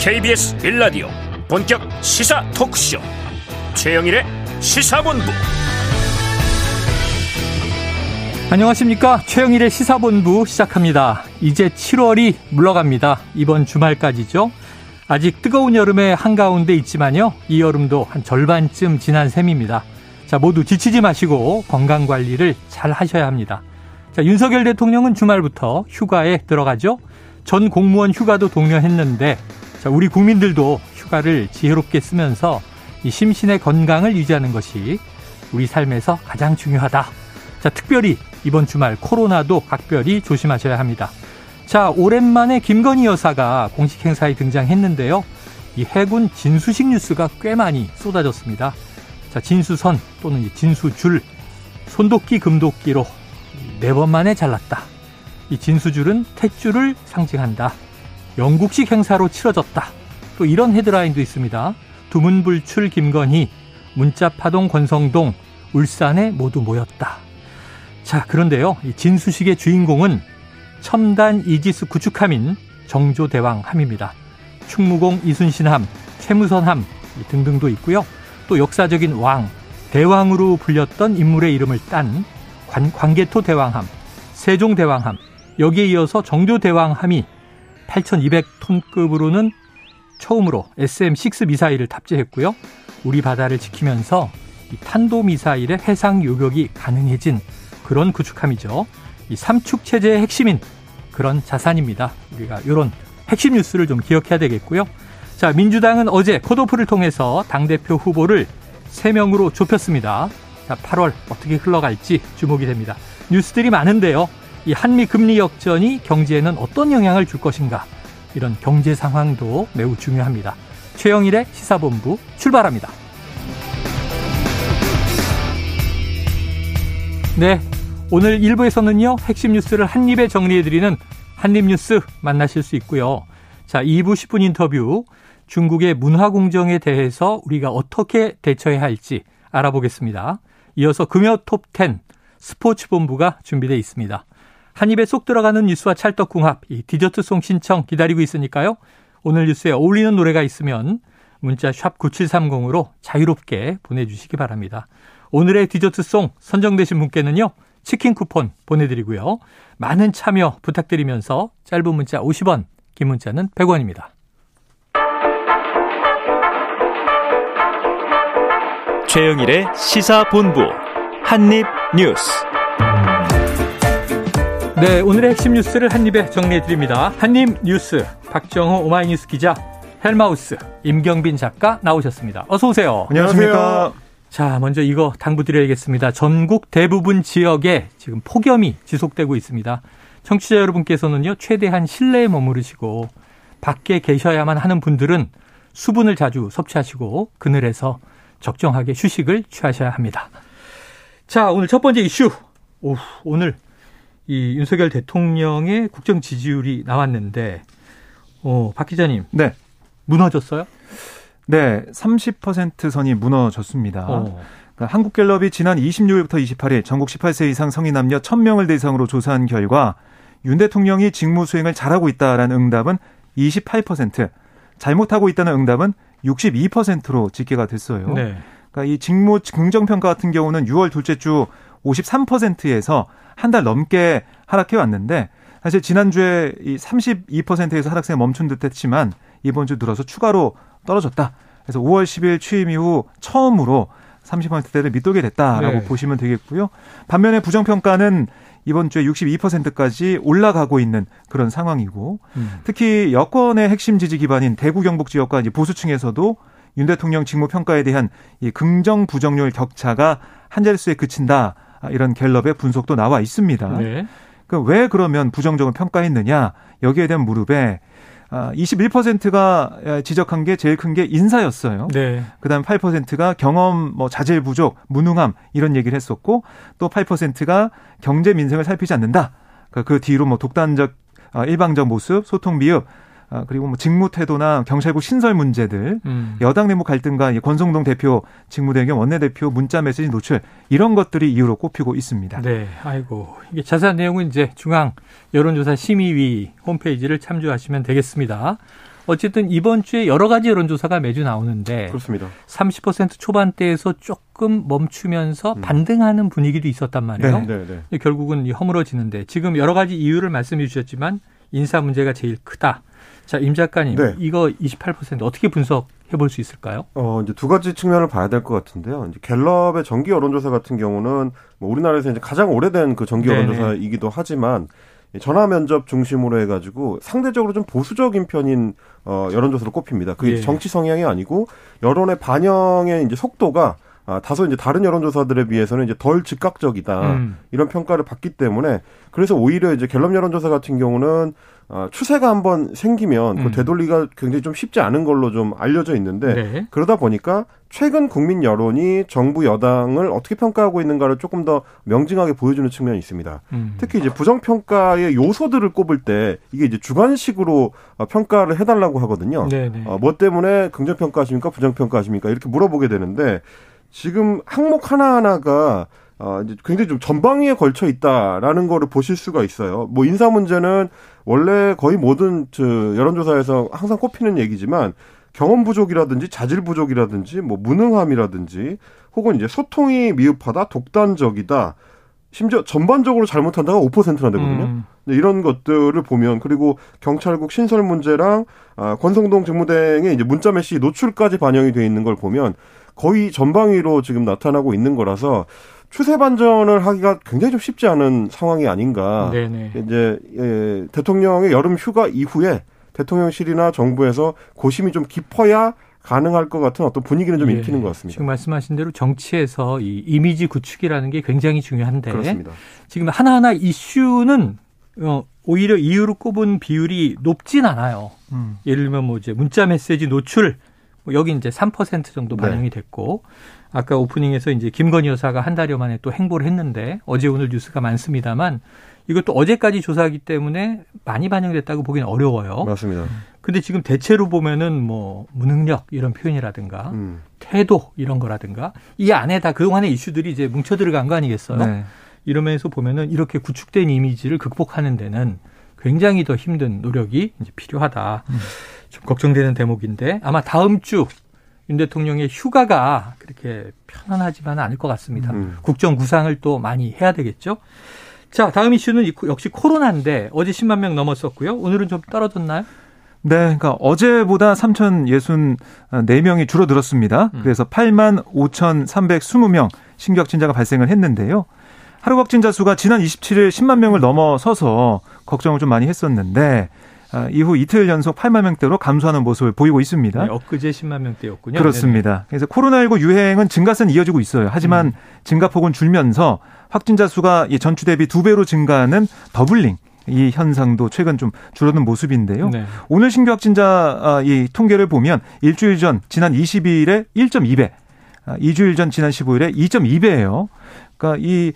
KBS 빌라디오 본격 시사 토크쇼. 최영일의 시사본부. 안녕하십니까? 최영일의 시사본부 시작합니다. 이제 7월이 물러갑니다. 이번 주말까지죠. 아직 뜨거운 여름의 한가운데 있지만요. 이 여름도 한 절반쯤 지난 셈입니다. 자 모두 지치지 마시고 건강관리를 잘 하셔야 합니다. 자 윤석열 대통령은 주말부터 휴가에 들어가죠. 전 공무원 휴가도 독려했는데 자, 우리 국민들도 휴가를 지혜롭게 쓰면서 이 심신의 건강을 유지하는 것이 우리 삶에서 가장 중요하다. 자, 특별히 이번 주말 코로나도 각별히 조심하셔야 합니다. 자, 오랜만에 김건희 여사가 공식 행사에 등장했는데요. 이 해군 진수식 뉴스가 꽤 많이 쏟아졌습니다. 자, 진수선 또는 진수줄, 손도끼 금도끼로 네 번 만에 잘랐다. 이 진수줄은 탯줄을 상징한다. 영국식 행사로 치러졌다. 또 이런 헤드라인도 있습니다. 두문불출 김건희, 문자파동 권성동, 울산에 모두 모였다. 자, 그런데요. 이 진수식의 주인공은 첨단 이지스 구축함인 정조대왕 함입니다. 충무공 이순신함, 최무선함 등등도 있고요. 또 역사적인 왕, 대왕으로 불렸던 인물의 이름을 딴 관, 계토 대왕함, 세종대왕함, 여기에 이어서 정조대왕함이 8,200톤급으로는 처음으로 SM-6 미사일을 탑재했고요. 우리 바다를 지키면서 탄도 미사일의 해상 요격이 가능해진 그런 구축함이죠. 이 삼축 체제의 핵심인 그런 자산입니다. 우리가 이런 핵심 뉴스를 좀 기억해야 되겠고요. 자, 민주당은 어제 코도프를 통해서 당대표 후보를 3명으로 좁혔습니다. 자, 8월 어떻게 흘러갈지 주목이 됩니다. 뉴스들이 많은데요. 이 한미 금리 역전이 경제에는 어떤 영향을 줄 것인가 이런 경제 상황도 매우 중요합니다. 최영일의 시사본부 출발합니다. 네. 오늘 1부에서는요, 핵심 뉴스를 한입에 정리해드리는 한입뉴스 만나실 수 있고요. 자, 2부 10분 인터뷰, 중국의 문화공정에 대해서 우리가 어떻게 대처해야 할지 알아보겠습니다. 이어서 금요 톱10 스포츠 본부가 준비되어 있습니다. 한 입에 쏙 들어가는 뉴스와 찰떡궁합, 이 디저트송 신청 기다리고 있으니까요. 오늘 뉴스에 어울리는 노래가 있으면 문자 샵 9730으로 자유롭게 보내주시기 바랍니다. 오늘의 디저트송 선정되신 분께는요. 치킨 쿠폰 보내드리고요. 많은 참여 부탁드리면서 짧은 문자 50원, 긴 문자는 100원입니다. 최영일의 시사본부 한입뉴스 네, 오늘의 핵심 뉴스를 한입에 정리해 드립니다. 한입 뉴스 박정호 오마이뉴스 기자 헬마우스 임경빈 작가 나오셨습니다. 어서 오세요. 안녕하십니까. 자, 먼저 이거 당부드려야겠습니다. 전국 대부분 지역에 지금 폭염이 지속되고 있습니다. 청취자 여러분께서는요, 최대한 실내에 머무르시고 밖에 계셔야만 하는 분들은 수분을 자주 섭취하시고 그늘에서 적정하게 휴식을 취하셔야 합니다. 자, 오늘 첫 번째 이슈. 오, 오늘 이 윤석열 대통령의 국정 지지율이 나왔는데, 어, 박 기자님. 네. 무너졌어요? 네, 30% 선이 무너졌습니다. 어. 그러니까 한국갤럽이 지난 26일부터 28일 전국 18세 이상 성인 남녀 1000명을 대상으로 조사한 결과 윤 대통령이 직무 수행을 잘하고 있다라는 응답은 28%, 잘못하고 있다는 응답은 62%로 집계가 됐어요. 네. 그러니까 이 직무 긍정평가 같은 경우는 6월 둘째 주 53%에서 한 달 넘게 하락해 왔는데 사실 지난주에 이 32%에서 하락세가 멈춘 듯 했지만 이번 주 들어서 추가로 떨어졌다. 그래서 5월 10일 취임 이후 처음으로 30%대를 밑돌게 됐다라고 네. 보시면 되겠고요. 반면에 부정평가는 이번 주에 62%까지 올라가고 있는 그런 상황이고 음. 특히 여권의 핵심 지지 기반인 대구 경북 지역과 이제 보수층에서도 윤 대통령 직무 평가에 대한 이 긍정 부정률 격차가 한 자릿수에 그친다. 이런 갤럽의 분석도 나와 있습니다. 네. 그왜 그러면 부정적으로 평가했느냐 여기에 대한 무릎에 21%가 아, 지적한 게 제일 큰 게 인사였어요. 네. 그다음 8%가 경험 뭐 자질 부족, 무능함 이런 얘기를 했었고 또 8%가 경제 민생을 살피지 않는다. 그, 그 뒤로 뭐 독단적 아, 일방적 모습, 소통 미흡, 아, 그리고 뭐 직무 태도나 경찰국 신설 문제들, 음. 여당 내부 갈등과 권성동 대표 직무대행 원내대표 문자 메시지 노출 이런 것들이 이유로 꼽히고 있습니다. 네, 아이고 이게 자세한 내용은 이제 중앙 여론조사 심의위 홈페이지를 참조하시면 되겠습니다. 어쨌든 이번 주에 여러 가지 여론조사가 매주 나오는데 그렇습니다. 30% 초반대에서 조금 멈추면서 음. 반등하는 분위기도 있었단 말이에요. 네, 네, 네. 결국은 허물어지는데 지금 여러 가지 이유를 말씀해 주셨지만 인사 문제가 제일 크다. 자, 임 작가님, 네. 이거 28% 어떻게 분석 해 볼 수 있을까요? 어, 이제 두 가지 측면을 봐야 될 것 같은데요. 이제 갤럽의 정기 여론조사 같은 경우는 뭐 우리나라에서 이제 가장 오래된 그 정기 여론조사이기도 하지만 전화 면접 중심으로 해가지고 상대적으로 좀 보수적인 편인 어, 여론조사로 꼽힙니다. 그게 예. 정치 성향이 아니고 여론의 반영의 이제 속도가 아, 다소 이제 다른 여론조사들에 비해서는 이제 덜 즉각적이다 음. 이런 평가를 받기 때문에 그래서 오히려 이제 갤럽 여론조사 같은 경우는 어, 추세가 한번 생기면 그 음. 그 되돌리가 굉장히 좀 쉽지 않은 걸로 좀 알려져 있는데 네. 그러다 보니까 최근 국민 여론이 정부 여당을 어떻게 평가하고 있는가를 조금 더 명징하게 보여주는 측면이 있습니다. 음. 특히 이제 부정 평가의 요소들을 꼽을 때 이게 이제 주관식으로 어, 평가를 해달라고 하거든요. 네, 네. 어, 뭐 때문에 긍정 평가하십니까, 부정 평가하십니까 이렇게 물어보게 되는데 지금 항목 하나 하나가 어, 이제 굉장히 좀 전방위에 걸쳐 있다라는 거를 보실 수가 있어요. 뭐 인사 문제는 원래 거의 모든 저 여론조사에서 항상 꼽히는 얘기지만 경험 부족이라든지 자질 부족이라든지 뭐 무능함이라든지 혹은 이제 소통이 미흡하다, 독단적이다, 심지어 전반적으로 잘못한다가 5%나 되거든요. 음. 이런 것들을 보면 그리고 경찰국 신설 문제랑 아, 권성동 직무대행의 이제 문자 메시 노출까지 반영이 돼 있는 걸 보면 거의 전방위로 지금 나타나고 있는 거라서 추세 반전을 하기가 굉장히 좀 쉽지 않은 상황이 아닌가. 네네. 이제 예, 대통령의 여름 휴가 이후에 대통령실이나 정부에서 고심이 좀 깊어야 가능할 것 같은 어떤 분위기는 좀 예, 일으키는 것 같습니다. 지금 말씀하신 대로 정치에서 이 이미지 구축이라는 게 굉장히 중요한데 그렇습니다. 지금 하나하나 이슈는 어, 오히려 이유로 꼽은 비율이 높진 않아요. 음. 예를 들면 뭐 이제 문자 메시지 노출 뭐 여기 이제 3% 정도 네. 반영이 됐고 아까 오프닝에서 이제 김건희 여사가 한 달여 만에 또 행보를 했는데 어제 오늘 뉴스가 많습니다만 이것도 어제까지 조사하기 때문에 많이 반영됐다고 보기는 어려워요. 맞습니다. 근데 지금 대체로 보면은 뭐 무능력 이런 표현이라든가 음. 태도 이런 거라든가 이 안에 다 그동안의 이슈들이 이제 뭉쳐 들어간 거 아니겠어요? 네. 이러면서 보면은 이렇게 구축된 이미지를 극복하는 데는 굉장히 더 힘든 노력이 이제 필요하다. 음. 좀 걱정되는 대목인데 아마 다음 주 윤 대통령의 휴가가 그렇게 편안하지만은 않을 것 같습니다. 음. 국정 구상을 또 많이 해야 되겠죠. 자, 다음 이슈는 역시 코로나인데 어제 10만 명 넘었었고요. 오늘은 좀 떨어졌나요? 네, 그러니까 어제보다 3,064명이 줄어들었습니다. 음. 그래서 8만 5,320명 신규 확진자가 발생을 했는데요. 하루 확진자 수가 지난 27일 10만 명을 넘어서서 걱정을 좀 많이 했었는데 아, 이후 이틀 연속 8만 명대로 감소하는 모습을 보이고 있습니다. 네, 엊그제 10만 명대였군요. 그렇습니다. 네네. 그래서 코로나19 유행은 증가세는 이어지고 있어요. 하지만 음. 증가폭은 줄면서 확진자 수가 전주 대비 두 배로 증가하는 더블링 이 현상도 최근 좀 줄어든 모습인데요. 네. 오늘 신규 확진자 아, 이 통계를 보면 일주일 전 지난 22일에 1.2배, 2주일 전 지난 15일에 2.2배예요. 그러니까 이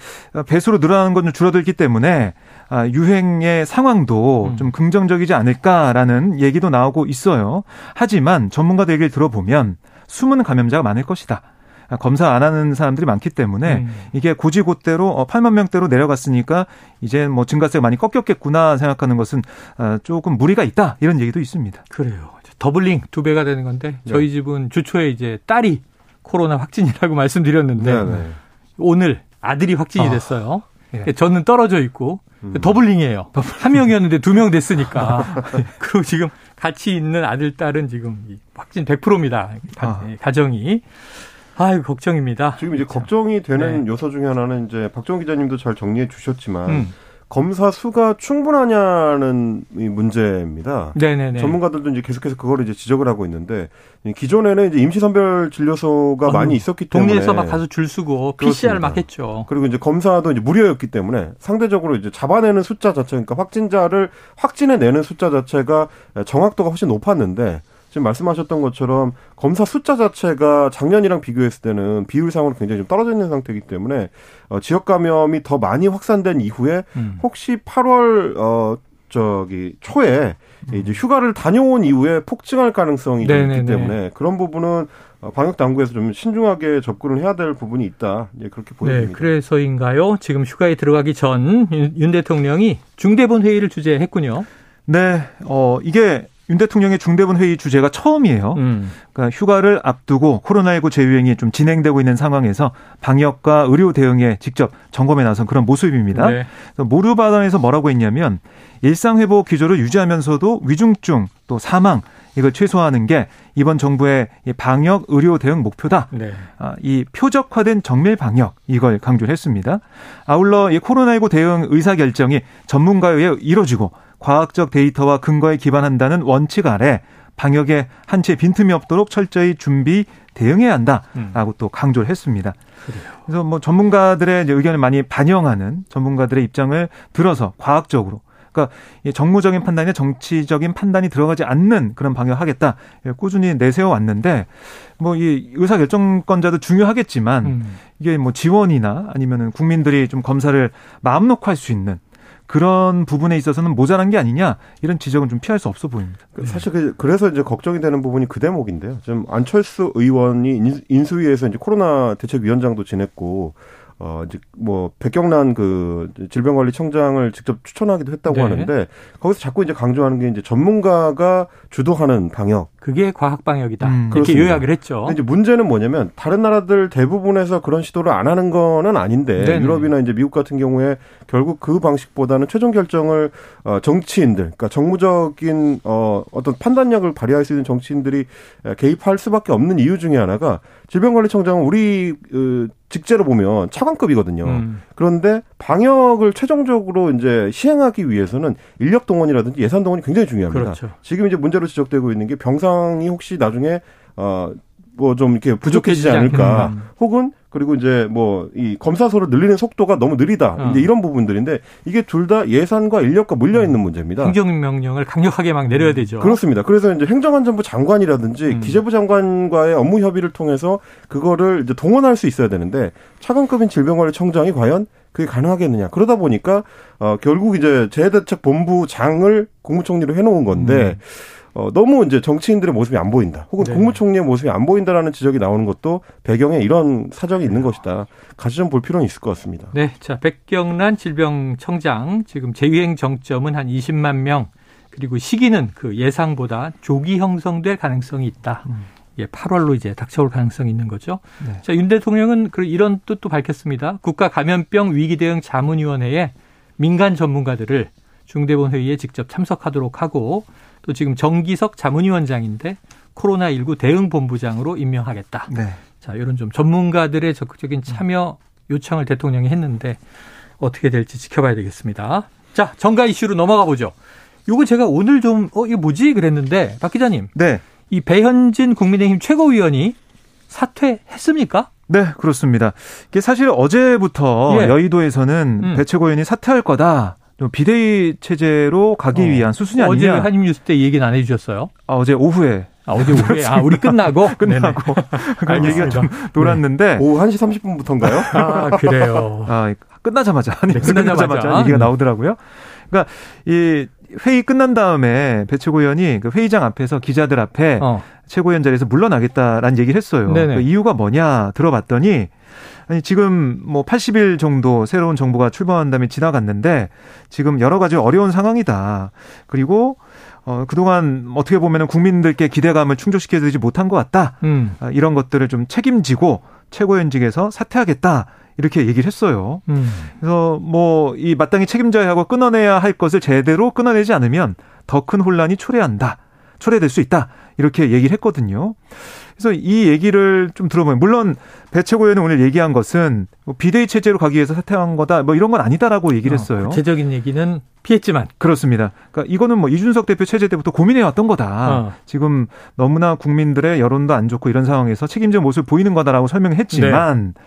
배수로 늘어나는 건 줄어들기 때문에 아, 유행의 상황도 음. 좀 긍정적이지 않을까라는 얘기도 나오고 있어요. 하지만 전문가들 얘기를 들어보면 숨은 감염자가 많을 것이다. 아, 검사 안 하는 사람들이 많기 때문에 음. 이게 곧이곧대로 8만 어, 명대로 내려갔으니까 이제 뭐 증가세가 많이 꺾였겠구나 생각하는 것은 어, 조금 무리가 있다 이런 얘기도 있습니다. 그래요. 더블링 두 배가 되는 건데 저희 네. 집은 주초에 이제 딸이 코로나 확진이라고 말씀드렸는데 네, 네. 오늘 아들이 확진이 아. 됐어요. 아, 저는 떨어져 있고 음. doubling이에요. 한 명이었는데 두 명 됐으니까. 그리고 지금 같이 있는 아들, 딸은 지금 확진 100%입니다. 아. 예, 가정이. 아유, 걱정입니다. 지금 이제 걱정이 되는 네. 요소 중에 하나는 이제 박정 기자님도 잘 정리해 주셨지만 음. 검사 수가 충분하냐는 문제입니다. 네네네. 전문가들도 이제 계속해서 그걸 이제 지적을 하고 있는데 기존에는 이제 임시선별 진료소가 어, 많이 있었기 때문에 동네에서 막 가서 줄 서고 PCR 막 했죠. 그리고 이제 검사도 이제 무료였기 때문에 상대적으로 이제 잡아내는 숫자 자체, 그러니까 확진자를 확진해 내는 숫자 자체가 정확도가 훨씬 높았는데 지금 말씀하셨던 것처럼 검사 숫자 자체가 작년이랑 비교했을 때는 비율상으로 굉장히 좀 떨어져 있는 상태이기 때문에 어, 지역 감염이 더 많이 확산된 이후에 음. 혹시 8월 어 저기 초에 음. 이제 휴가를 다녀온 이후에 폭증할 가능성이 있기 때문에 그런 부분은 어, 방역 당국에서 좀 신중하게 접근을 해야 될 부분이 있다. 예, 그렇게 보입니다. 네, 그래서인가요? 지금 휴가에 들어가기 전윤 대통령이 중대본 회의를 주재했군요. 네, 어, 이게 윤 대통령의 중대본 회의 주제가 처음이에요. 음. 그러니까 휴가를 앞두고 코로나19 재유행이 좀 진행되고 있는 상황에서 방역과 의료 대응에 직접 점검에 나선 그런 모습입니다. 네. 모르 발언에서 뭐라고 했냐면 일상 회복 기조를 유지하면서도 위중증 또 사망 이걸 최소화하는 게 이번 정부의 방역 의료 대응 목표다. 네. 아, 이 표적화된 정밀 방역 이걸 강조를 했습니다. 아울러 이 코로나19 대응 의사 결정이 전문가에 의해 이루어지고 과학적 데이터와 근거에 기반한다는 원칙 아래 방역에 한채 빈틈이 없도록 철저히 준비 대응해야 한다라고 음. 또 강조를 했습니다. 그래요. 그래서 뭐 전문가들의 의견을 많이 반영하는 전문가들의 입장을 들어서 과학적으로 그러니까 정무적인 판단에 정치적인 판단이 들어가지 않는 그런 방역하겠다 꾸준히 내세워 왔는데 뭐 이 의사 결정권자도 중요하겠지만 음. 이게 뭐 지원이나 아니면은 국민들이 좀 검사를 마음 놓고 할 수 있는 그런 부분에 있어서는 모자란 게 아니냐 이런 지적은 좀 피할 수 없어 보입니다. 그 사실 그, 그래서 이제 걱정이 되는 부분이 그 대목인데요. 지금 안철수 의원이 인수위에서 이제 코로나 대책위원장도 지냈고 어 이제 뭐 백경란 그 질병관리청장을 직접 추천하기도 했다고 네. 하는데 거기서 자꾸 이제 강조하는 게 이제 전문가가 주도하는 방역. 그게 과학 방역이다. 음, 이렇게 그렇습니다. 요약을 했죠. 근데 이제 문제는 뭐냐면 다른 나라들 대부분에서 그런 시도를 안 하는 거는 아닌데 네네. 유럽이나 이제 미국 같은 경우에 결국 그 방식보다는 최종 결정을 어 정치인들, 그러니까 정무적인 어 어떤 판단력을 발휘할 수 있는 정치인들이 개입할 수밖에 없는 이유 중에 하나가 질병관리청장은 우리 그 직제로 보면 차관급이거든요. 음. 그런데 방역을 최종적으로 이제 시행하기 위해서는 인력 동원이라든지 예산 동원이 굉장히 중요합니다. 그렇죠. 지금 이제 문제로 지적되고 있는 게 병상이 혹시 나중에 어 뭐 좀 이렇게 부족해지지 않을까, 음. 혹은 그리고 이제 뭐 이 검사소를 늘리는 속도가 너무 느리다. 어. 이제 이런 부분들인데 이게 둘 다 예산과 인력과 물려 있는 음. 문제입니다. 행정명령을 강력하게 막 내려야 음. 되죠. 그렇습니다. 그래서 이제 행정안전부 장관이라든지 음. 기재부 장관과의 업무 협의를 통해서 그거를 이제 동원할 수 있어야 되는데 차관급인 질병관리 청장이 과연 그게 가능하겠느냐. 그러다 보니까 어 결국 이제 재해대책본부장을 국무총리로 해놓은 건데. 음. 어, 너무 이제 정치인들의 모습이 안 보인다. 혹은 네. 국무총리의 모습이 안 보인다라는 지적이 나오는 것도 배경에 이런 사정이 있는 것이다. 같이 좀 볼 필요는 있을 것 같습니다. 네. 자, 백경란 질병청장 지금 재유행 정점은 한 20만 명 그리고 시기는 그 예상보다 조기 형성될 가능성이 있다. 음. 예, 8월로 이제 닥쳐올 가능성이 있는 거죠. 네. 자, 윤 대통령은 이런 뜻도 밝혔습니다. 국가 감염병 위기 대응 자문위원회에 민간 전문가들을 중대본 회의에 직접 참석하도록 하고 또 지금 정기석 자문위원장인데 코로나19 대응본부장으로 임명하겠다. 네. 자, 이런 좀 전문가들의 적극적인 참여 요청을 대통령이 했는데 어떻게 될지 지켜봐야 되겠습니다. 자, 정가 이슈로 넘어가 보죠. 요거 제가 오늘 좀, 어, 이거 뭐지? 그랬는데, 박 기자님. 네. 이 배현진 국민의힘 최고위원이 사퇴했습니까? 네, 그렇습니다. 이게 사실 어제부터 예. 여의도에서는 음. 배 최고위원이 사퇴할 거다. 비대위 체제로 가기 어. 위한 수순이 아니냐. 어제 한입 뉴스 때 얘기는 안 해주셨어요? 아, 어제 오후에. 아, 어제 오후에. 아, 우리 끝나고? 끝나고. 그런 얘기가 좀 돌았는데. 네. 오후 1시 30분부터인가요? 아, 그래요. 아, 끝나자마자. 아니, 네, 끝나자마자, 끝나자마자 얘기가 네. 나오더라고요. 그러니까 이 회의 끝난 다음에 배 최고위원이 그 회의장 앞에서 기자들 앞에 어. 최고위원 자리에서 물러나겠다라는 얘기를 했어요. 그 이유가 뭐냐 들어봤더니 아니 지금 뭐 80일 정도 새로운 정부가 출범한 다음에 지나갔는데 지금 여러 가지 어려운 상황이다. 그리고 어, 그동안 어떻게 보면은 국민들께 기대감을 충족시켜드리지 못한 것 같다. 음. 아, 이런 것들을 좀 책임지고 최고위원직에서 사퇴하겠다. 이렇게 얘기를 했어요. 음. 그래서 뭐 이 마땅히 책임져야 하고 끊어내야 할 것을 제대로 끊어내지 않으면 더 큰 혼란이 초래한다. 초래될 수 있다. 이렇게 얘기를 했거든요. 그래서 이 얘기를 좀 들어보면 물론 배 최고위원은 오늘 얘기한 것은 뭐 비대위 체제로 가기 위해서 사퇴한 거다 뭐 이런 건 아니다라고 얘기를 어, 했어요. 구체적인 얘기는 피했지만 그렇습니다. 그러니까 이거는 뭐 이준석 대표 체제 때부터 고민해 왔던 거다. 어. 지금 너무나 국민들의 여론도 안 좋고 이런 상황에서 책임져 모습을 보이는 거다라고 설명했지만 네.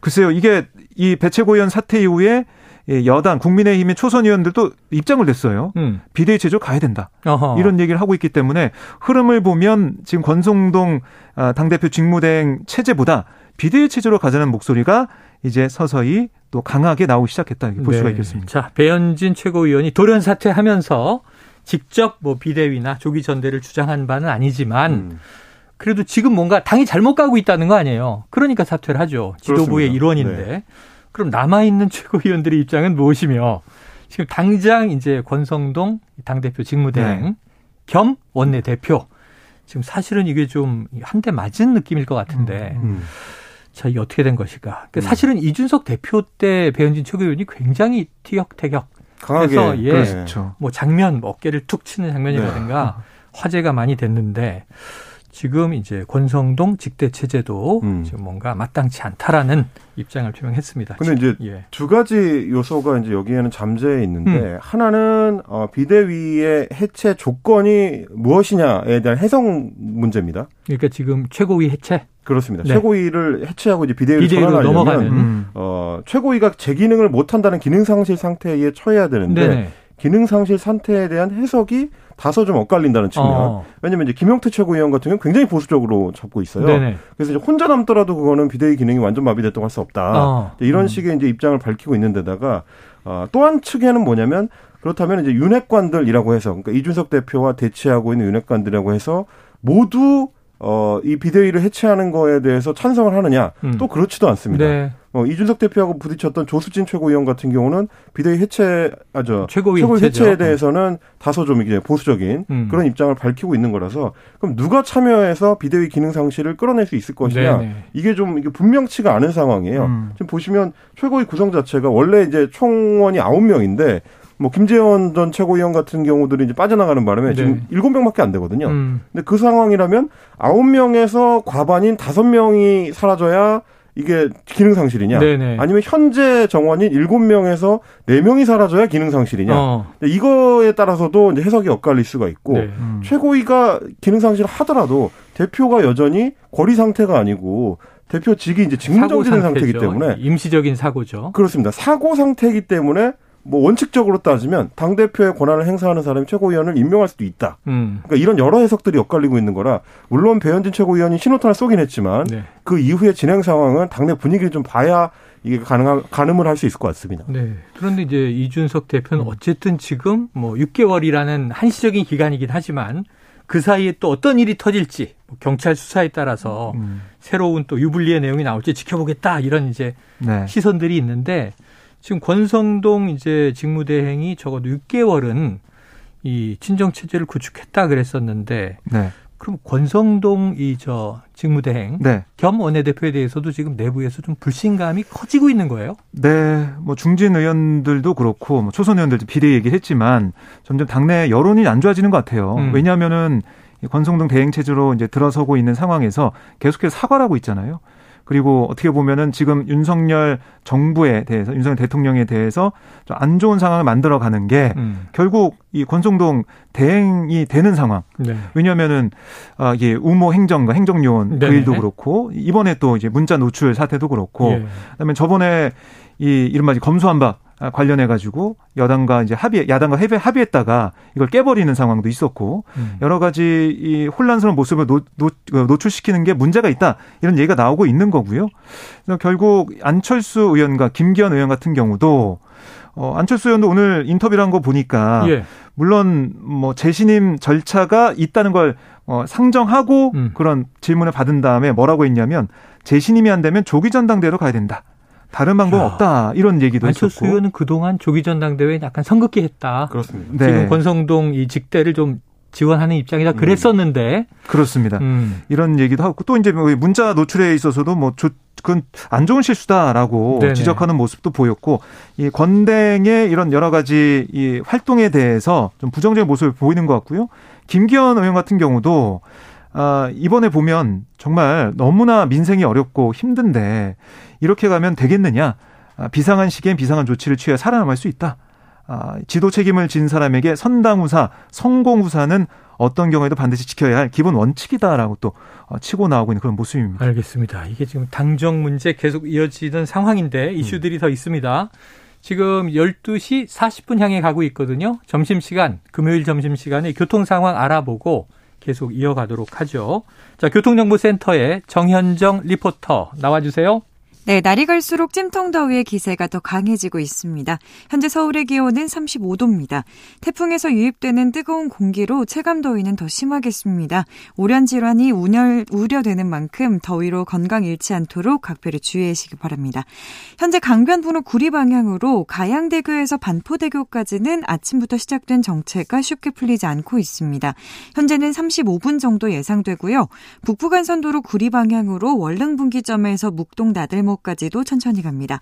글쎄요 이게 이 배채고위원 사퇴 이후에 예, 여당 국민의힘의 초선 의원들도 입장을 냈어요. 음. 비대위 체제로 가야 된다. 어허. 이런 얘기를 하고 있기 때문에 흐름을 보면 지금 권성동 아, 당대표 직무대행 체제보다 비대위 체제로 가자는 목소리가 이제 서서히 또 강하게 나오기 시작했다 이렇게 볼 네. 수가 있겠습니다. 자 배현진 최고위원이 돌연 사퇴하면서 직접 뭐 비대위나 조기 전대를 주장한 바는 아니지만 음. 그래도 지금 뭔가 당이 잘못 가고 있다는 거 아니에요. 그러니까 사퇴를 하죠. 지도부의 그렇습니다. 일원인데. 네. 그럼 남아있는 최고위원들의 입장은 무엇이며 지금 당장 이제 권성동 당대표 직무대행 네. 겸 원내대표. 지금 사실은 이게 좀 한 대 맞은 느낌일 것 같은데. 음. 음. 자, 이게 어떻게 된 것일까? 그러니까 음. 사실은 이준석 대표 때 배현진 최고위원이 굉장히 티격태격. 강하게 해서 예, 그렇죠. 뭐 장면 뭐 어깨를 툭 치는 장면이라든가 네. 화제가 많이 됐는데 지금 이제 권성동 직대 체제도 음. 지금 뭔가 마땅치 않다라는 입장을 표명했습니다. 근데 이제 예. 두 가지 요소가 이제 여기에는 잠재해 있는데 음. 하나는 어 비대위의 해체 조건이 무엇이냐에 대한 해석 문제입니다. 그러니까 지금 최고위 해체 그렇습니다. 네. 최고위를 해체하고 이제 비대위를 비대위로 넘어가면 음. 어 최고위가 제 기능을 못 한다는 기능 상실 상태에 처해야 되는데 네네. 기능 상실 상태에 대한 해석이 다소 좀 엇갈린다는 측면. 어. 왜냐면 이제 김용태 최고위원 같은 경우는 굉장히 보수적으로 잡고 있어요. 네네. 그래서 이제 혼자 남더라도 그거는 비대위 기능이 완전 마비됐다고 할 수 없다. 어. 이런 음. 식의 이제 입장을 밝히고 있는 데다가 어, 또한 측에는 뭐냐면 그렇다면 이제 윤핵관들이라고 해서 그러니까 이준석 대표와 대치하고 있는 윤핵관들이라고 해서 모두 어, 이 비대위를 해체하는 거에 대해서 찬성을 하느냐? 음. 또 그렇지도 않습니다. 네. 어, 이준석 대표하고 부딪혔던 조수진 최고위원 같은 경우는 비대위 해체, 아, 저, 최고위, 최고위 해체에 대해서는 다소 좀 이제 보수적인 음. 그런 입장을 밝히고 있는 거라서 그럼 누가 참여해서 비대위 기능 상실을 끌어낼 수 있을 것이냐? 네네. 이게 좀 이게 분명치가 않은 상황이에요. 음. 지금 보시면 최고위 구성 자체가 원래 이제 총원이 아홉 명인데 뭐 김재원 전 최고위원 같은 경우들이 이제 빠져나가는 바람에 네. 지금 일곱 명밖에 안 되거든요. 음. 근데 그 상황이라면 아홉 명에서 과반인 다섯 명이 사라져야 이게 기능 상실이냐? 네네. 아니면 현재 정원인 일곱 명에서 네 명이 사라져야 기능 상실이냐? 어. 이거에 따라서도 이제 해석이 엇갈릴 수가 있고 네. 음. 최고위가 기능 상실 하더라도 대표가 여전히 거리 상태가 아니고 대표직이 이제 직무정지된 상태이기 때문에 임시적인 사고죠. 그렇습니다. 사고 상태이기 때문에 뭐 원칙적으로 따지면 당 대표의 권한을 행사하는 사람이 최고위원을 임명할 수도 있다. 음. 그러니까 이런 여러 해석들이 엇갈리고 있는 거라 물론 배현진 최고위원이 신호탄을 쏘긴 했지만 네. 그 이후의 진행 상황은 당내 분위기를 좀 봐야 이게 가능한 가늠을 할 수 있을 것 같습니다. 네. 그런데 이제 이준석 대표는 어쨌든 지금 뭐 6개월이라는 한시적인 기간이긴 하지만 그 사이에 또 어떤 일이 터질지 뭐 경찰 수사에 따라서 음. 새로운 또 유불리의 내용이 나올지 지켜보겠다 이런 이제 네. 시선들이 있는데 지금 권성동 이제 직무대행이 적어도 6개월은 이 친정 체제를 구축했다 그랬었는데 네. 그럼 권성동 이 저 직무대행 네. 겸 원내대표에 대해서도 지금 내부에서 좀 불신감이 커지고 있는 거예요? 네, 뭐 중진 의원들도 그렇고 뭐 초선 의원들도 비례 얘기를 했지만 점점 당내 여론이 안 좋아지는 것 같아요. 음. 왜냐하면은 권성동 대행 체제로 이제 들어서고 있는 상황에서 계속해서 사과를 하고 있잖아요. 그리고 어떻게 보면은 지금 윤석열 정부에 대해서 윤석열 대통령에 대해서 좀 안 좋은 상황을 만들어 가는 게 음. 결국 이 권성동 대행이 되는 상황. 네. 왜냐면은 아 이게 우모 행정과 행정요원 그 일도 그렇고 이번에 또 이제 문자 노출 사태도 그렇고 예. 그다음에 저번에 이 이른바 검수완박 아, 관련해 가지고 여당과 이제 합의 야당과 협의 합의했다가 이걸 깨버리는 상황도 있었고 음. 여러 가지 이 혼란스러운 모습을 노, 노, 그 노출시키는 게 문제가 있다 이런 얘기가 나오고 있는 거고요. 그래서 결국 안철수 의원과 김기현 의원 같은 경우도 어, 안철수 의원도 오늘 인터뷰를 한 거 보니까 예. 물론 뭐 재신임 절차가 있다는 걸 어, 상정하고 음. 그런 질문을 받은 다음에 뭐라고 했냐면 재신임이 안 되면 조기 전당대로 가야 된다. 다른 방법 은 없다 이런 얘기도 안철수 했었고. 의원은 그동안 조기 전당대회에 약간 선긋기 했다. 그렇습니다. 네. 지금 권성동 이 직대를 좀 지원하는 입장이다 음. 그랬었는데 음. 그렇습니다. 음. 이런 얘기도 하고 또 이제 뭐 문자 노출에 있어서도 뭐 조, 그건 안 좋은 실수다라고 네네. 지적하는 모습도 보였고 이 권댕의 이런 여러 가지 이 활동에 대해서 좀 부정적인 모습을 보이는 것 같고요. 김기현 의원 같은 경우도 아, 이번에 보면 정말 너무나 민생이 어렵고 힘든데 이렇게 가면 되겠느냐? 아, 비상한 시기엔 비상한 조치를 취해 살아남을 수 있다. 아, 지도 책임을 진 사람에게 선당후사, 성공후사는 어떤 경우에도 반드시 지켜야 할 기본 원칙이다라고 또 어, 치고 나오고 있는 그런 모습입니다. 알겠습니다. 이게 지금 당정 문제 계속 이어지는 상황인데 이슈들이 음. 더 있습니다. 지금 12시 40분 향해 가고 있거든요. 점심시간, 금요일 점심시간에 교통 상황 알아보고 계속 이어가도록 하죠. 자, 교통정보센터에 정현정 리포터 나와주세요. 네, 날이 갈수록 찜통더위의 기세가 더 강해지고 있습니다. 현재 서울의 기온은 35도입니다. 태풍에서 유입되는 뜨거운 공기로 체감더위는 더 심하겠습니다. 오련 질환이 우려, 우려되는 만큼 더위로 건강 잃지 않도록 각별히 주의하시기 바랍니다. 현재 강변북로 구리 방향으로 가양대교에서 반포대교까지는 아침부터 시작된 정체가 쉽게 풀리지 않고 있습니다. 현재는 35분 정도 예상되고요. 북부간선도로 구리 방향으로 월릉분기점에서 묵동 나들목 목까지도 천천히 갑니다.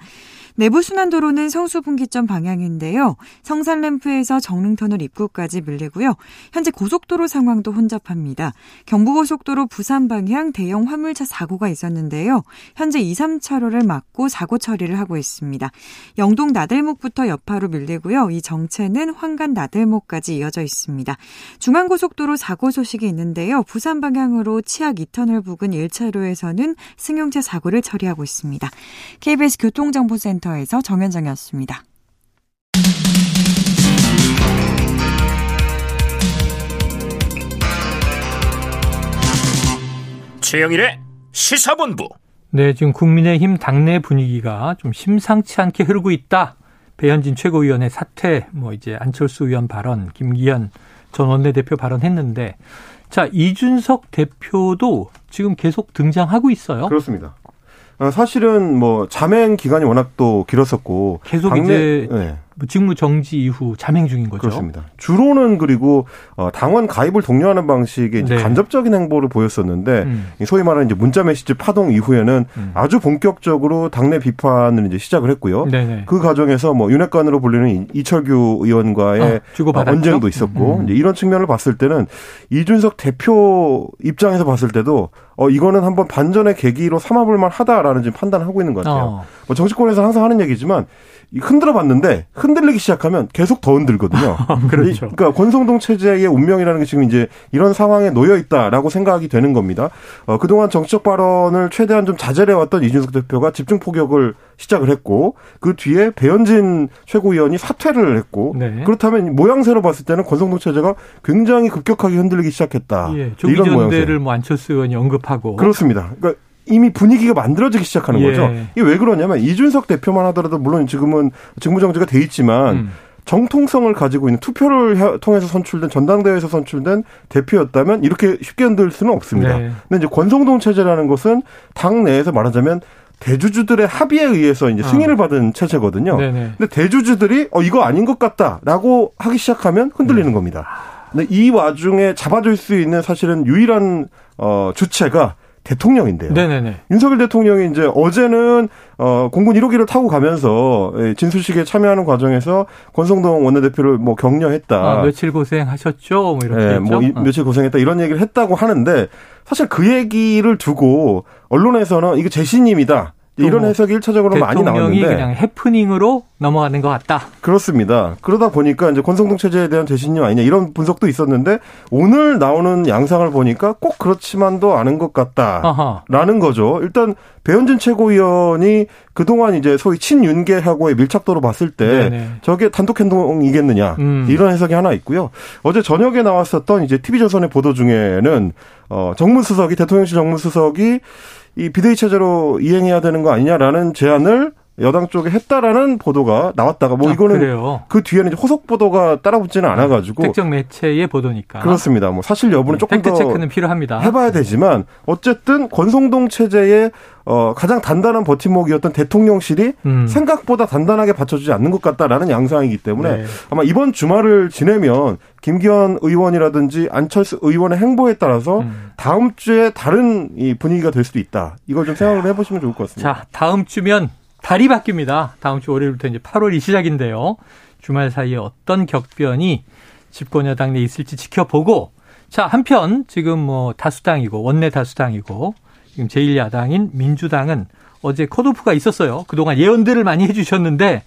내부 순환도로는 성수 분기점 방향인데요. 성산 램프에서 정릉터널 입구까지 밀리고요. 현재 고속도로 상황도 혼잡합니다. 경부고속도로 부산 방향 대형 화물차 사고가 있었는데요. 현재 2, 3차로를 막고 사고 처리를 하고 있습니다. 영동 나들목부터 여파로 밀리고요. 이 정체는 황간 나들목까지 이어져 있습니다. 중앙고속도로 사고 소식이 있는데요. 부산 방향으로 치악 2터널 부근 1차로에서는 승용차 사고를 처리하고 있습니다. KBS 교통정보센터 센터에서 정현정이었습니다. 최영일의 시사본부. 네, 지금 국민의힘 당내 분위기가 좀 심상치 않게 흐르고 있다. 배현진 최고위원의 사퇴, 뭐 이제 안철수 의원 발언, 김기현 전 원내대표 발언했는데, 자 이준석 대표도 지금 계속 등장하고 있어요. 그렇습니다. 어, 사실은 뭐 자맹 기간이 워낙 또 길었었고 계속 당내, 이제 네. 뭐 직무 정지 이후 자맹 중인 거죠. 그렇습니다. 주로는 그리고 어, 당원 가입을 독려하는 방식의 네. 간접적인 행보를 보였었는데 음. 소위 말하는 이제 문자 메시지 파동 이후에는 음. 아주 본격적으로 당내 비판을 이제 시작을 했고요. 네네. 그 과정에서 뭐 윤핵관으로 불리는 이철규 의원과의 아, 언쟁도 있었고 음. 이제 이런 측면을 봤을 때는 이준석 대표 입장에서 봤을 때도 어 이거는 한번 반전의 계기로 삼아볼 만하다라는 지금 판단을 하고 있는 것 같아요. 어. 뭐 정치권에서 항상 하는 얘기지만 흔들어 봤는데 흔들리기 시작하면 계속 더 흔들거든요. 그렇죠. 그러니까 권성동 체제의 운명이라는 게 지금 이제 이런 상황에 놓여 있다라고 생각이 되는 겁니다. 어, 그동안 정치적 발언을 최대한 좀 자제해 왔던 이준석 대표가 집중 포격을 시작을 했고 그 뒤에 배현진 최고위원이 사퇴를 했고 네. 그렇다면 모양새로 봤을 때는 권성동 체제가 굉장히 급격하게 흔들리기 시작했다. 예, 이런 모양새. 뭐 안철수 의원이 언급하고 그렇습니다. 그러니까 이미 분위기가 만들어지기 시작하는 예. 거죠. 이게 왜 그러냐면 이준석 대표만 하더라도 물론 지금은 직무정지가 돼 있지만 음. 정통성을 가지고 있는 투표를 통해서 선출된 전당대회에서 선출된 대표였다면 이렇게 쉽게 흔들 수는 없습니다. 네. 근데 이제 권성동 체제라는 것은 당 내에서 말하자면 대주주들의 합의에 의해서 이제 승인을 아. 받은 체제거든요. 네네. 근데 대주주들이 어 이거 아닌 것 같다라고 하기 시작하면 흔들리는 음. 겁니다. 근데 이 와중에 잡아줄 수 있는 사실은 유일한 어 주체가 대통령인데요. 네네네. 윤석열 대통령이 이제 어제는 어 공군 1호기를 타고 가면서 예, 진수식에 참여하는 과정에서 권성동 원내대표를 뭐 격려했다. 아, 며칠 고생하셨죠. 뭐 이렇게 네, 뭐 이, 어. 며칠 고생했다 이런 얘기를 했다고 하는데 사실 그 얘기를 두고 언론에서는 이게 재신임이다. 이런 해석이 일차적으로 많이 나왔는데 그냥 해프닝으로 넘어가는 것 같다. 그렇습니다. 그러다 보니까 이제 권성동 체제에 대한 재신임 아니냐 이런 분석도 있었는데 오늘 나오는 양상을 보니까 꼭 그렇지만도 않은 것 같다라는. 거죠. 일단 배현진 최고위원이 그동안 이제 소위 친윤계하고의 밀착도로 봤을 때 네네. 저게 단독 행동이겠느냐 음. 이런 해석이 하나 있고요. 어제 저녁에 나왔었던 이제 TV조선의 보도 중에는 어 정무수석이 대통령실 정무수석이 이 비대위 체제로 이행해야 되는 거 아니냐라는 제안을 여당 쪽에 했다라는 보도가 나왔다가 뭐 아, 이거는 그래요? 그 뒤에는 호속 보도가 따라붙지는 아, 않아가지고 특정 매체의 보도니까 그렇습니다. 뭐 사실 여부는 네, 조금 더 체크는 필요합니다. 해봐야 되지만 어쨌든 권성동 체제의 어, 가장 단단한 버팀목이었던 대통령실이 음. 생각보다 단단하게 받쳐주지 않는 것 같다라는 양상이기 때문에 네. 아마 이번 주말을 지내면 김기현 의원이라든지 안철수 의원의 행보에 따라서 음. 다음 주에 다른 이 분위기가 될 수도 있다. 이걸 좀 생각을 해보시면 좋을 것 같습니다. 자, 다음 주면 달이 바뀝니다. 다음 주 월요일부터 이제 8월이 시작인데요. 주말 사이에 어떤 격변이 집권 여당 내에 있을지 지켜보고 자, 한편 지금 뭐 다수당이고 원내 다수당이고 지금 제1야당인 민주당은 어제 컷오프가 있었어요. 그동안 예언들을 많이 해 주셨는데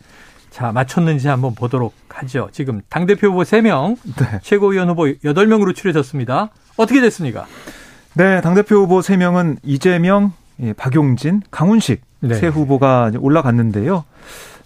자, 맞췄는지 한번 보도록 하죠. 지금 당대표 후보 3명, 네. 최고위원 후보 8명으로 추려졌습니다. 어떻게 됐습니까? 네, 당대표 후보 3명은 이재명, 예, 박용진, 강훈식 네. 세 후보가 올라갔는데요.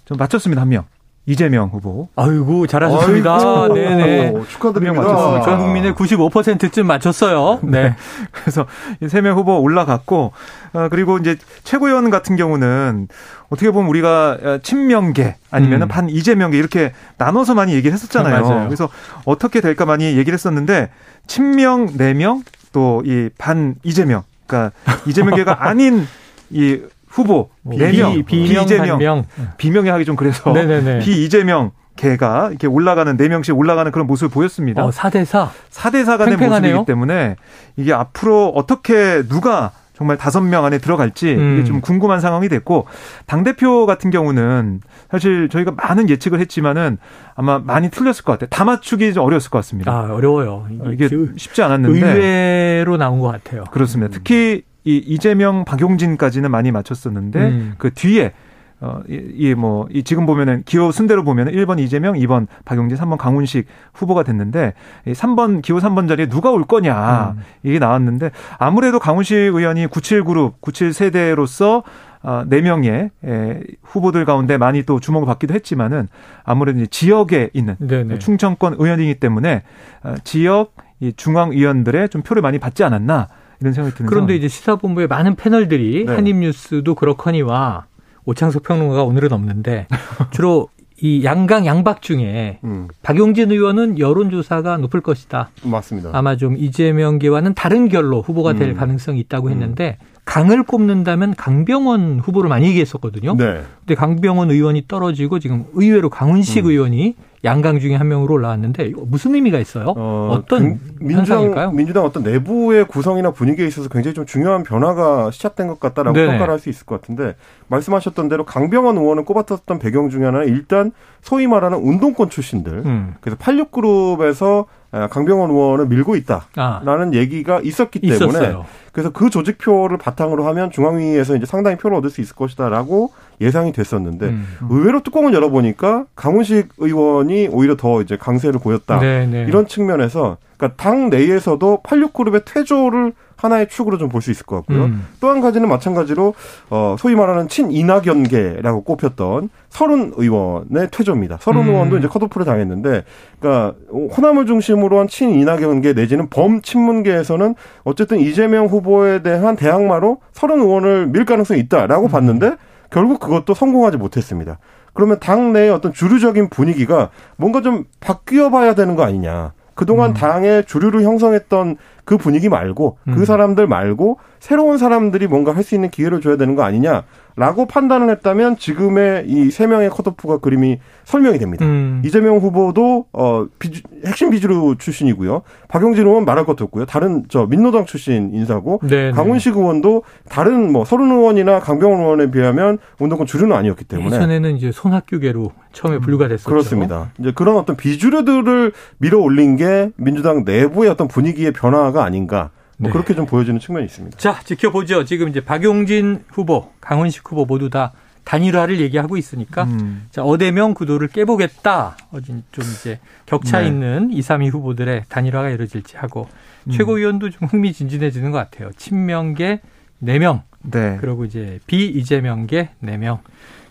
좀 맞췄습니다, 한 명. 이재명 후보. 아이고 잘하셨습니다. 아이고, 네네 축하드립니다. 맞췄습니다. 전 국민의 95%쯤 맞췄어요. 네. 그래서 세 명 후보 올라갔고 어, 그리고 이제 최고위원 같은 경우는 어떻게 보면 우리가 친명계 아니면 음. 반 이재명계 이렇게 나눠서 많이 얘기를 했었잖아요. 맞아요. 그래서 어떻게 될까 많이 얘기를 했었는데 친명 4명 또 이 반 이재명 그러니까 이재명계가 아닌 이 후보 네명 비이재명 명. 비명이 하기 좀 그래서 네네네. 비이재명 개가 이렇게 올라가는 네 명씩 올라가는 그런 모습을 보였습니다. 어, 4대 4. 4대 4가 된 모습이기 때문에 이게 앞으로 어떻게 누가 정말 다섯 명 안에 들어갈지 음. 이게 좀 궁금한 상황이 됐고 당 대표 같은 경우는 사실 저희가 많은 예측을 했지만은 아마 많이 틀렸을 것 같아요. 다 맞추기 좀 어려웠을 것 같습니다. 아 어려워요. 이게 쉽지 않았는데 의외로 나온 것 같아요. 그렇습니다. 특히 이 이재명, 박용진까지는 많이 맞췄었는데 음. 그 뒤에 어, 이, 뭐, 이 지금 보면은 기호 순대로 보면은 1번 이재명, 2번 박용진, 3번 강훈식 후보가 됐는데 이 3번 기호 3번 자리에 누가 올 거냐 음. 이게 나왔는데 아무래도 강훈식 의원이 97 그룹, 97 세대로서 어, 4명의 에, 후보들 가운데 많이 또 주목을 받기도 했지만은 아무래도 지역에 있는 네네. 충청권 의원이기 때문에 어, 지역 이 중앙 의원들의 좀 표를 많이 받지 않았나 이런 생각이 드는 그런데 이제 시사본부의 많은 패널들이 네. 한입뉴스도 그렇거니와 오창석 평론가가 오늘은 없는데 주로 이 양강 양박 중에 음. 박용진 의원은 여론조사가 높을 것이다. 맞습니다. 아마 좀 이재명계와는 다른 결로 후보가 될 음. 가능성이 있다고 음. 했는데 음. 강을 꼽는다면 강병원 후보를 많이 얘기했었거든요. 네. 근데 강병원 의원이 떨어지고 지금 의외로 강훈식 음. 의원이 양강 중에 한 명으로 올라왔는데 무슨 의미가 있어요? 어, 떤그 민주당, 현상일까요? 민주당 어떤 내부의 구성이나 분위기에 있어서 굉장히 좀 중요한 변화가 시작된 것 같다라고 네 평가를 할 수 있을 것 같은데 말씀하셨던 대로 강병원 의원은 꼽았던 배경 중에 하나는 일단 소위 말하는 운동권 출신들 음. 그래서 86그룹에서 강병원 의원을 밀고 있다라는 아. 얘기가 있었기 때문에 있었어요. 그래서 그 조직표를 바탕으로 하면 중앙위에서 이제 상당히 표를 얻을 수 있을 것이다라고 예상이 됐었는데 음. 의외로 뚜껑을 열어보니까 강훈식 의원이 오히려 더 이제 강세를 보였다 네네. 네. 이런 측면에서 그러니까 당 내에서도 86그룹의 퇴조를 하나의 축으로 좀 볼 수 있을 것 같고요. 음. 또한 가지는 마찬가지로 어 소위 말하는 친이낙연계라고 꼽혔던 서른 의원의 퇴조입니다. 서른 음. 의원도 이제 컷오프를 당했는데, 그러니까 호남을 중심으로 한 친이낙연계 내지는 범친문계에서는 어쨌든 이재명 후보에 대한 대항마로 서른 의원을 밀 가능성이 있다라고 음. 봤는데 결국 그것도 성공하지 못했습니다. 그러면 당내의 어떤 주류적인 분위기가 뭔가 좀 바뀌어 봐야 되는 거 아니냐. 그동안 음. 당의 주류를 형성했던 그 분위기 말고 그 음. 사람들 말고 새로운 사람들이 뭔가 할 수 있는 기회를 줘야 되는 거 아니냐 라고 판단을 했다면 지금의 이 세 명의 컷오프가 그림이 설명이 됩니다. 음. 이재명 후보도 어 비주, 핵심 비주류 출신이고요. 박용진 의원 말할 것도 없고요. 다른 저 민노당 출신 인사고 네네. 네. 강훈식 의원도 다른 뭐 서른 의원이나 강병원 의원에 비하면 운동권 주류는 아니었기 때문에 예전에는 이제 손학규계로 처음에 분류가 됐었죠. 그렇습니다. 이제 그런 어떤 비주류들을 밀어 올린 게 민주당 내부의 어떤 분위기의 변화가 아닌가 뭐 네. 그렇게 좀 보여지는 측면이 있습니다. 자, 지켜보죠. 지금 이제 박용진 후보, 강훈식 후보 모두 다 단일화를 얘기하고 있으니까 음. 자, 어대명 구도를 깨보겠다. 어좀 이제 격차 네. 있는 2, 3위 후보들의 단일화가 이루어질지 하고 음. 최고위원도 좀 흥미진진해지는 것 같아요. 친명계 4명. 네. 그리고 이제 비이재명계 4명.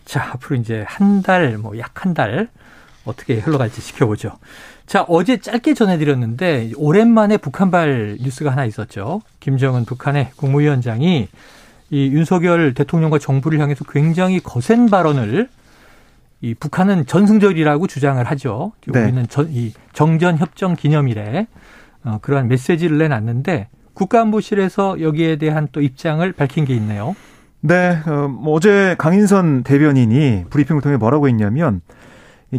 자, 앞으로 이제 한 달, 뭐 약 한 달 어떻게 흘러갈지 지켜보죠. 자, 어제 짧게 전해드렸는데 오랜만에 북한발 뉴스가 하나 있었죠. 김정은 북한의 국무위원장이 이 윤석열 대통령과 정부를 향해서 굉장히 거센 발언을 이 북한은 전승절이라고 주장을 하죠. 네. 우리는 전, 이 정전 협정 기념일에 어, 그러한 메시지를 내놨는데 국가안보실에서 여기에 대한 또 입장을 밝힌 게 있네요. 네, 어, 뭐 어제 강인선 대변인이 브리핑을 통해 뭐라고 했냐면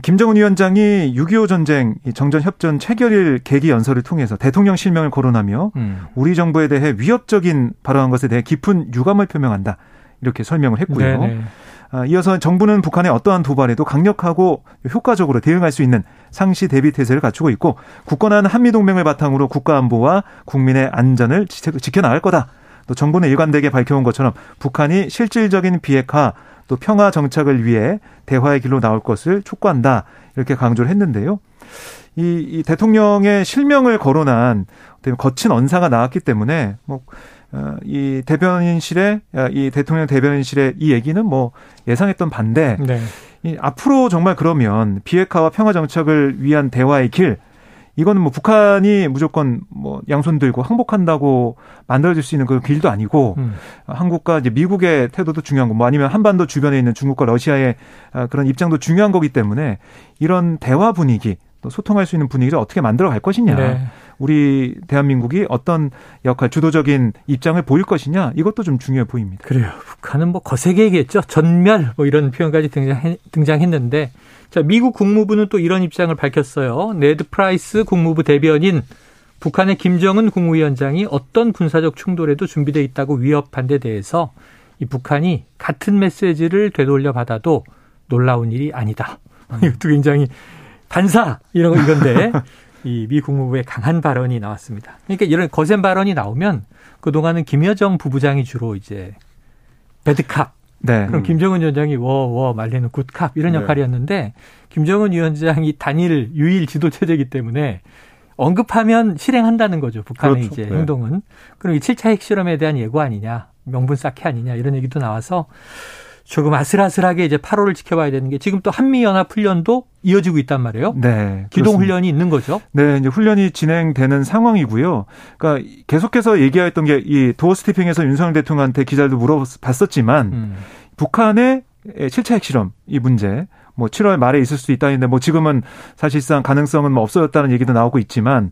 김정은 위원장이 6.25 전쟁 정전 협전 체결일 계기 연설을 통해서 대통령 실명을 거론하며 음. 우리 정부에 대해 위협적인 발언한 것에 대해 깊은 유감을 표명한다. 이렇게 설명을 했고요. 네네. 아, 이어서 정부는 북한의 어떠한 도발에도 강력하고 효과적으로 대응할 수 있는 상시 대비 태세를 갖추고 있고 굳건한 한미 동맹을 바탕으로 국가 안보와 국민의 안전을 지켜나갈 거다. 또 정부는 일관되게 밝혀온 것처럼 북한이 실질적인 비핵화 또 평화 정착을 위해 대화의 길로 나올 것을 촉구한다. 이렇게 강조를 했는데요. 이, 이 대통령의 실명을 거론한 거친 언사가 나왔기 때문에 뭐, 어, 이 대변인실의, 이 대통령 대변인실의 이 얘기는 뭐 예상했던 반대. 네. 앞으로 정말 그러면 비핵화와 평화 정착을 위한 대화의 길 이거는 뭐 북한이 무조건 뭐 양손 들고 항복한다고 만들어질 수 있는 그 길도 아니고 음. 한국과 이제 미국의 태도도 중요한 거, 뭐 아니면 한반도 주변에 있는 중국과 러시아의 아, 그런 입장도 중요한 거기 때문에 이런 대화 분위기 또 소통할 수 있는 분위기를 어떻게 만들어 갈 것이냐. 네. 우리 대한민국이 어떤 역할, 주도적인 입장을 보일 것이냐 이것도 좀 중요해 보입니다. 그래요. 북한은 뭐 거세게 얘기했죠. 전멸 뭐 이런 표현까지 등장했, 등장했는데 자 미국 국무부는 또 이런 입장을 밝혔어요. 네드 프라이스 국무부 대변인 북한의 김정은 국무위원장이 어떤 군사적 충돌에도 준비돼 있다고 위협한 데 대해서 이 북한이 같은 메시지를 되돌려 받아도 놀라운 일이 아니다. 음. 이것도 굉장히 반사 이런 이건데 이 미 국무부의 강한 발언이 나왔습니다. 그러니까 이런 거센 발언이 나오면 그 동안은 김여정 부부장이 주로 이제 배드캅 네. 그럼 김정은 위원장이 워워 말리는 굿캅 이런 네. 역할이었는데 김정은 위원장이 단일 유일 지도 체제이기 때문에 언급하면 실행한다는 거죠. 북한의 그렇죠. 이제 네. 행동은. 그럼 이 7차 핵실험에 대한 예고 아니냐, 명분 쌓기 아니냐 이런 얘기도 나와서 조금 아슬아슬하게 이제 8월을 지켜봐야 되는 게 지금 또 한미연합 훈련도 이어지고 있단 말이에요. 네. 기동 훈련이 있는 거죠. 네, 이제 훈련이 진행되는 상황이고요. 그러니까 계속해서 얘기했던 게 이 도어 스티핑에서 윤석열 대통령한테 기자들도 물어봤었지만 음. 북한의 7차 핵실험 이 문제 뭐 7월 말에 있을 수 있다는데 뭐 지금은 사실상 가능성은 뭐 없어졌다는 얘기도 나오고 있지만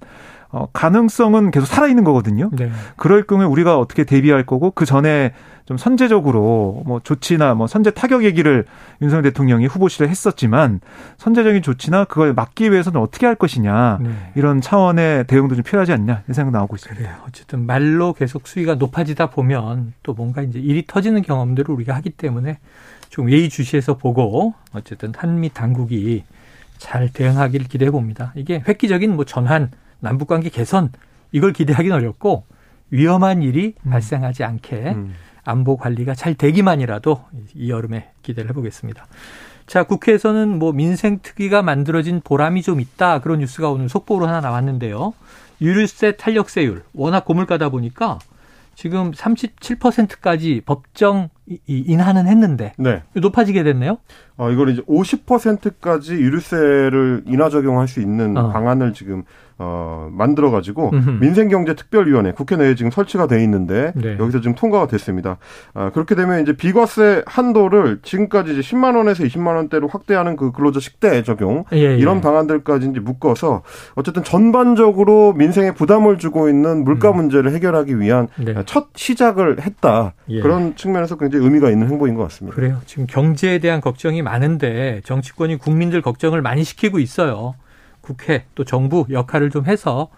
어, 가능성은 계속 살아있는 거거든요. 네. 그럴 경우에 우리가 어떻게 대비할 거고 그 전에 좀 선제적으로 뭐 조치나 뭐 선제 타격 얘기를 윤석열 대통령이 후보실에 했었지만 선제적인 조치나 그걸 막기 위해서는 어떻게 할 것이냐 네. 이런 차원의 대응도 좀 필요하지 않냐 이 생각 나오고 있습니다. 그래요. 어쨌든 말로 계속 수위가 높아지다 보면 또 뭔가 이제 일이 터지는 경험들을 우리가 하기 때문에 좀 예의주시해서 보고 어쨌든 한미 당국이 잘 대응하기를 기대해 봅니다. 이게 획기적인 뭐 전환 남북관계 개선 이걸 기대하기는 어렵고 위험한 일이 음. 발생하지 않게 음. 안보 관리가 잘 되기만이라도 이 여름에 기대를 해보겠습니다. 자, 국회에서는 뭐 민생 특위가 만들어진 보람이 좀 있다 그런 뉴스가 오늘 속보로 하나 나왔는데요. 유류세 탄력세율 워낙 고물가다 보니까 지금 37%까지 법정 인하는 했는데 네. 높아지게 됐네요. 어, 이걸 이제 50%까지 유류세를 인하 적용할 수 있는 어. 방안을 지금 어, 만들어가지고 민생경제특별위원회 국회 내에 지금 설치가 돼 있는데 네. 여기서 지금 통과가 됐습니다. 아, 그렇게 되면 이제 비과세 한도를 지금까지 이제 10만 원에서 20만 원대로 확대하는 그 근로자 식대 적용 예, 예. 이런 방안들까지 이제 묶어서 어쨌든 전반적으로 민생에 부담을 주고 있는 물가 음. 문제를 해결하기 위한 네. 첫 시작을 했다 예. 그런 측면에서 굉장히 의미가 있는 행보인 것 같습니다. 그래요. 지금 경제에 대한 걱정이 많은데 정치권이 국민들 걱정을 많이 시키고 있어요. 국회 또 정부 역할을 좀 해서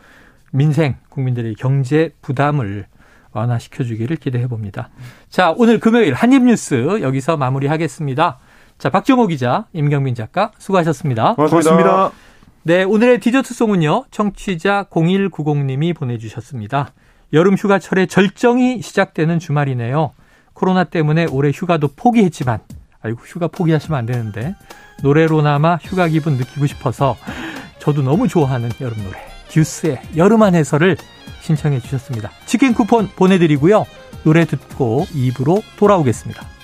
민생 국민들의 경제 부담을 완화시켜 주기를 기대해 봅니다. 자, 오늘 금요일 한입 뉴스 여기서 마무리하겠습니다. 자, 박정호 기자, 임경민 작가 수고하셨습니다. 고맙습니다. 고맙습니다. 네, 오늘의 디저트송은요. 청취자 0190님이 보내 주셨습니다. 여름 휴가철의 절정이 시작되는 주말이네요. 코로나 때문에 올해 휴가도 포기했지만, 아이고, 휴가 포기하시면 안 되는데, 노래로나마 휴가 기분 느끼고 싶어서 저도 너무 좋아하는 여름 노래 듀스의 여름 한 해설을 신청해 주셨습니다. 치킨 쿠폰 보내드리고요. 노래 듣고 입으로 돌아오겠습니다.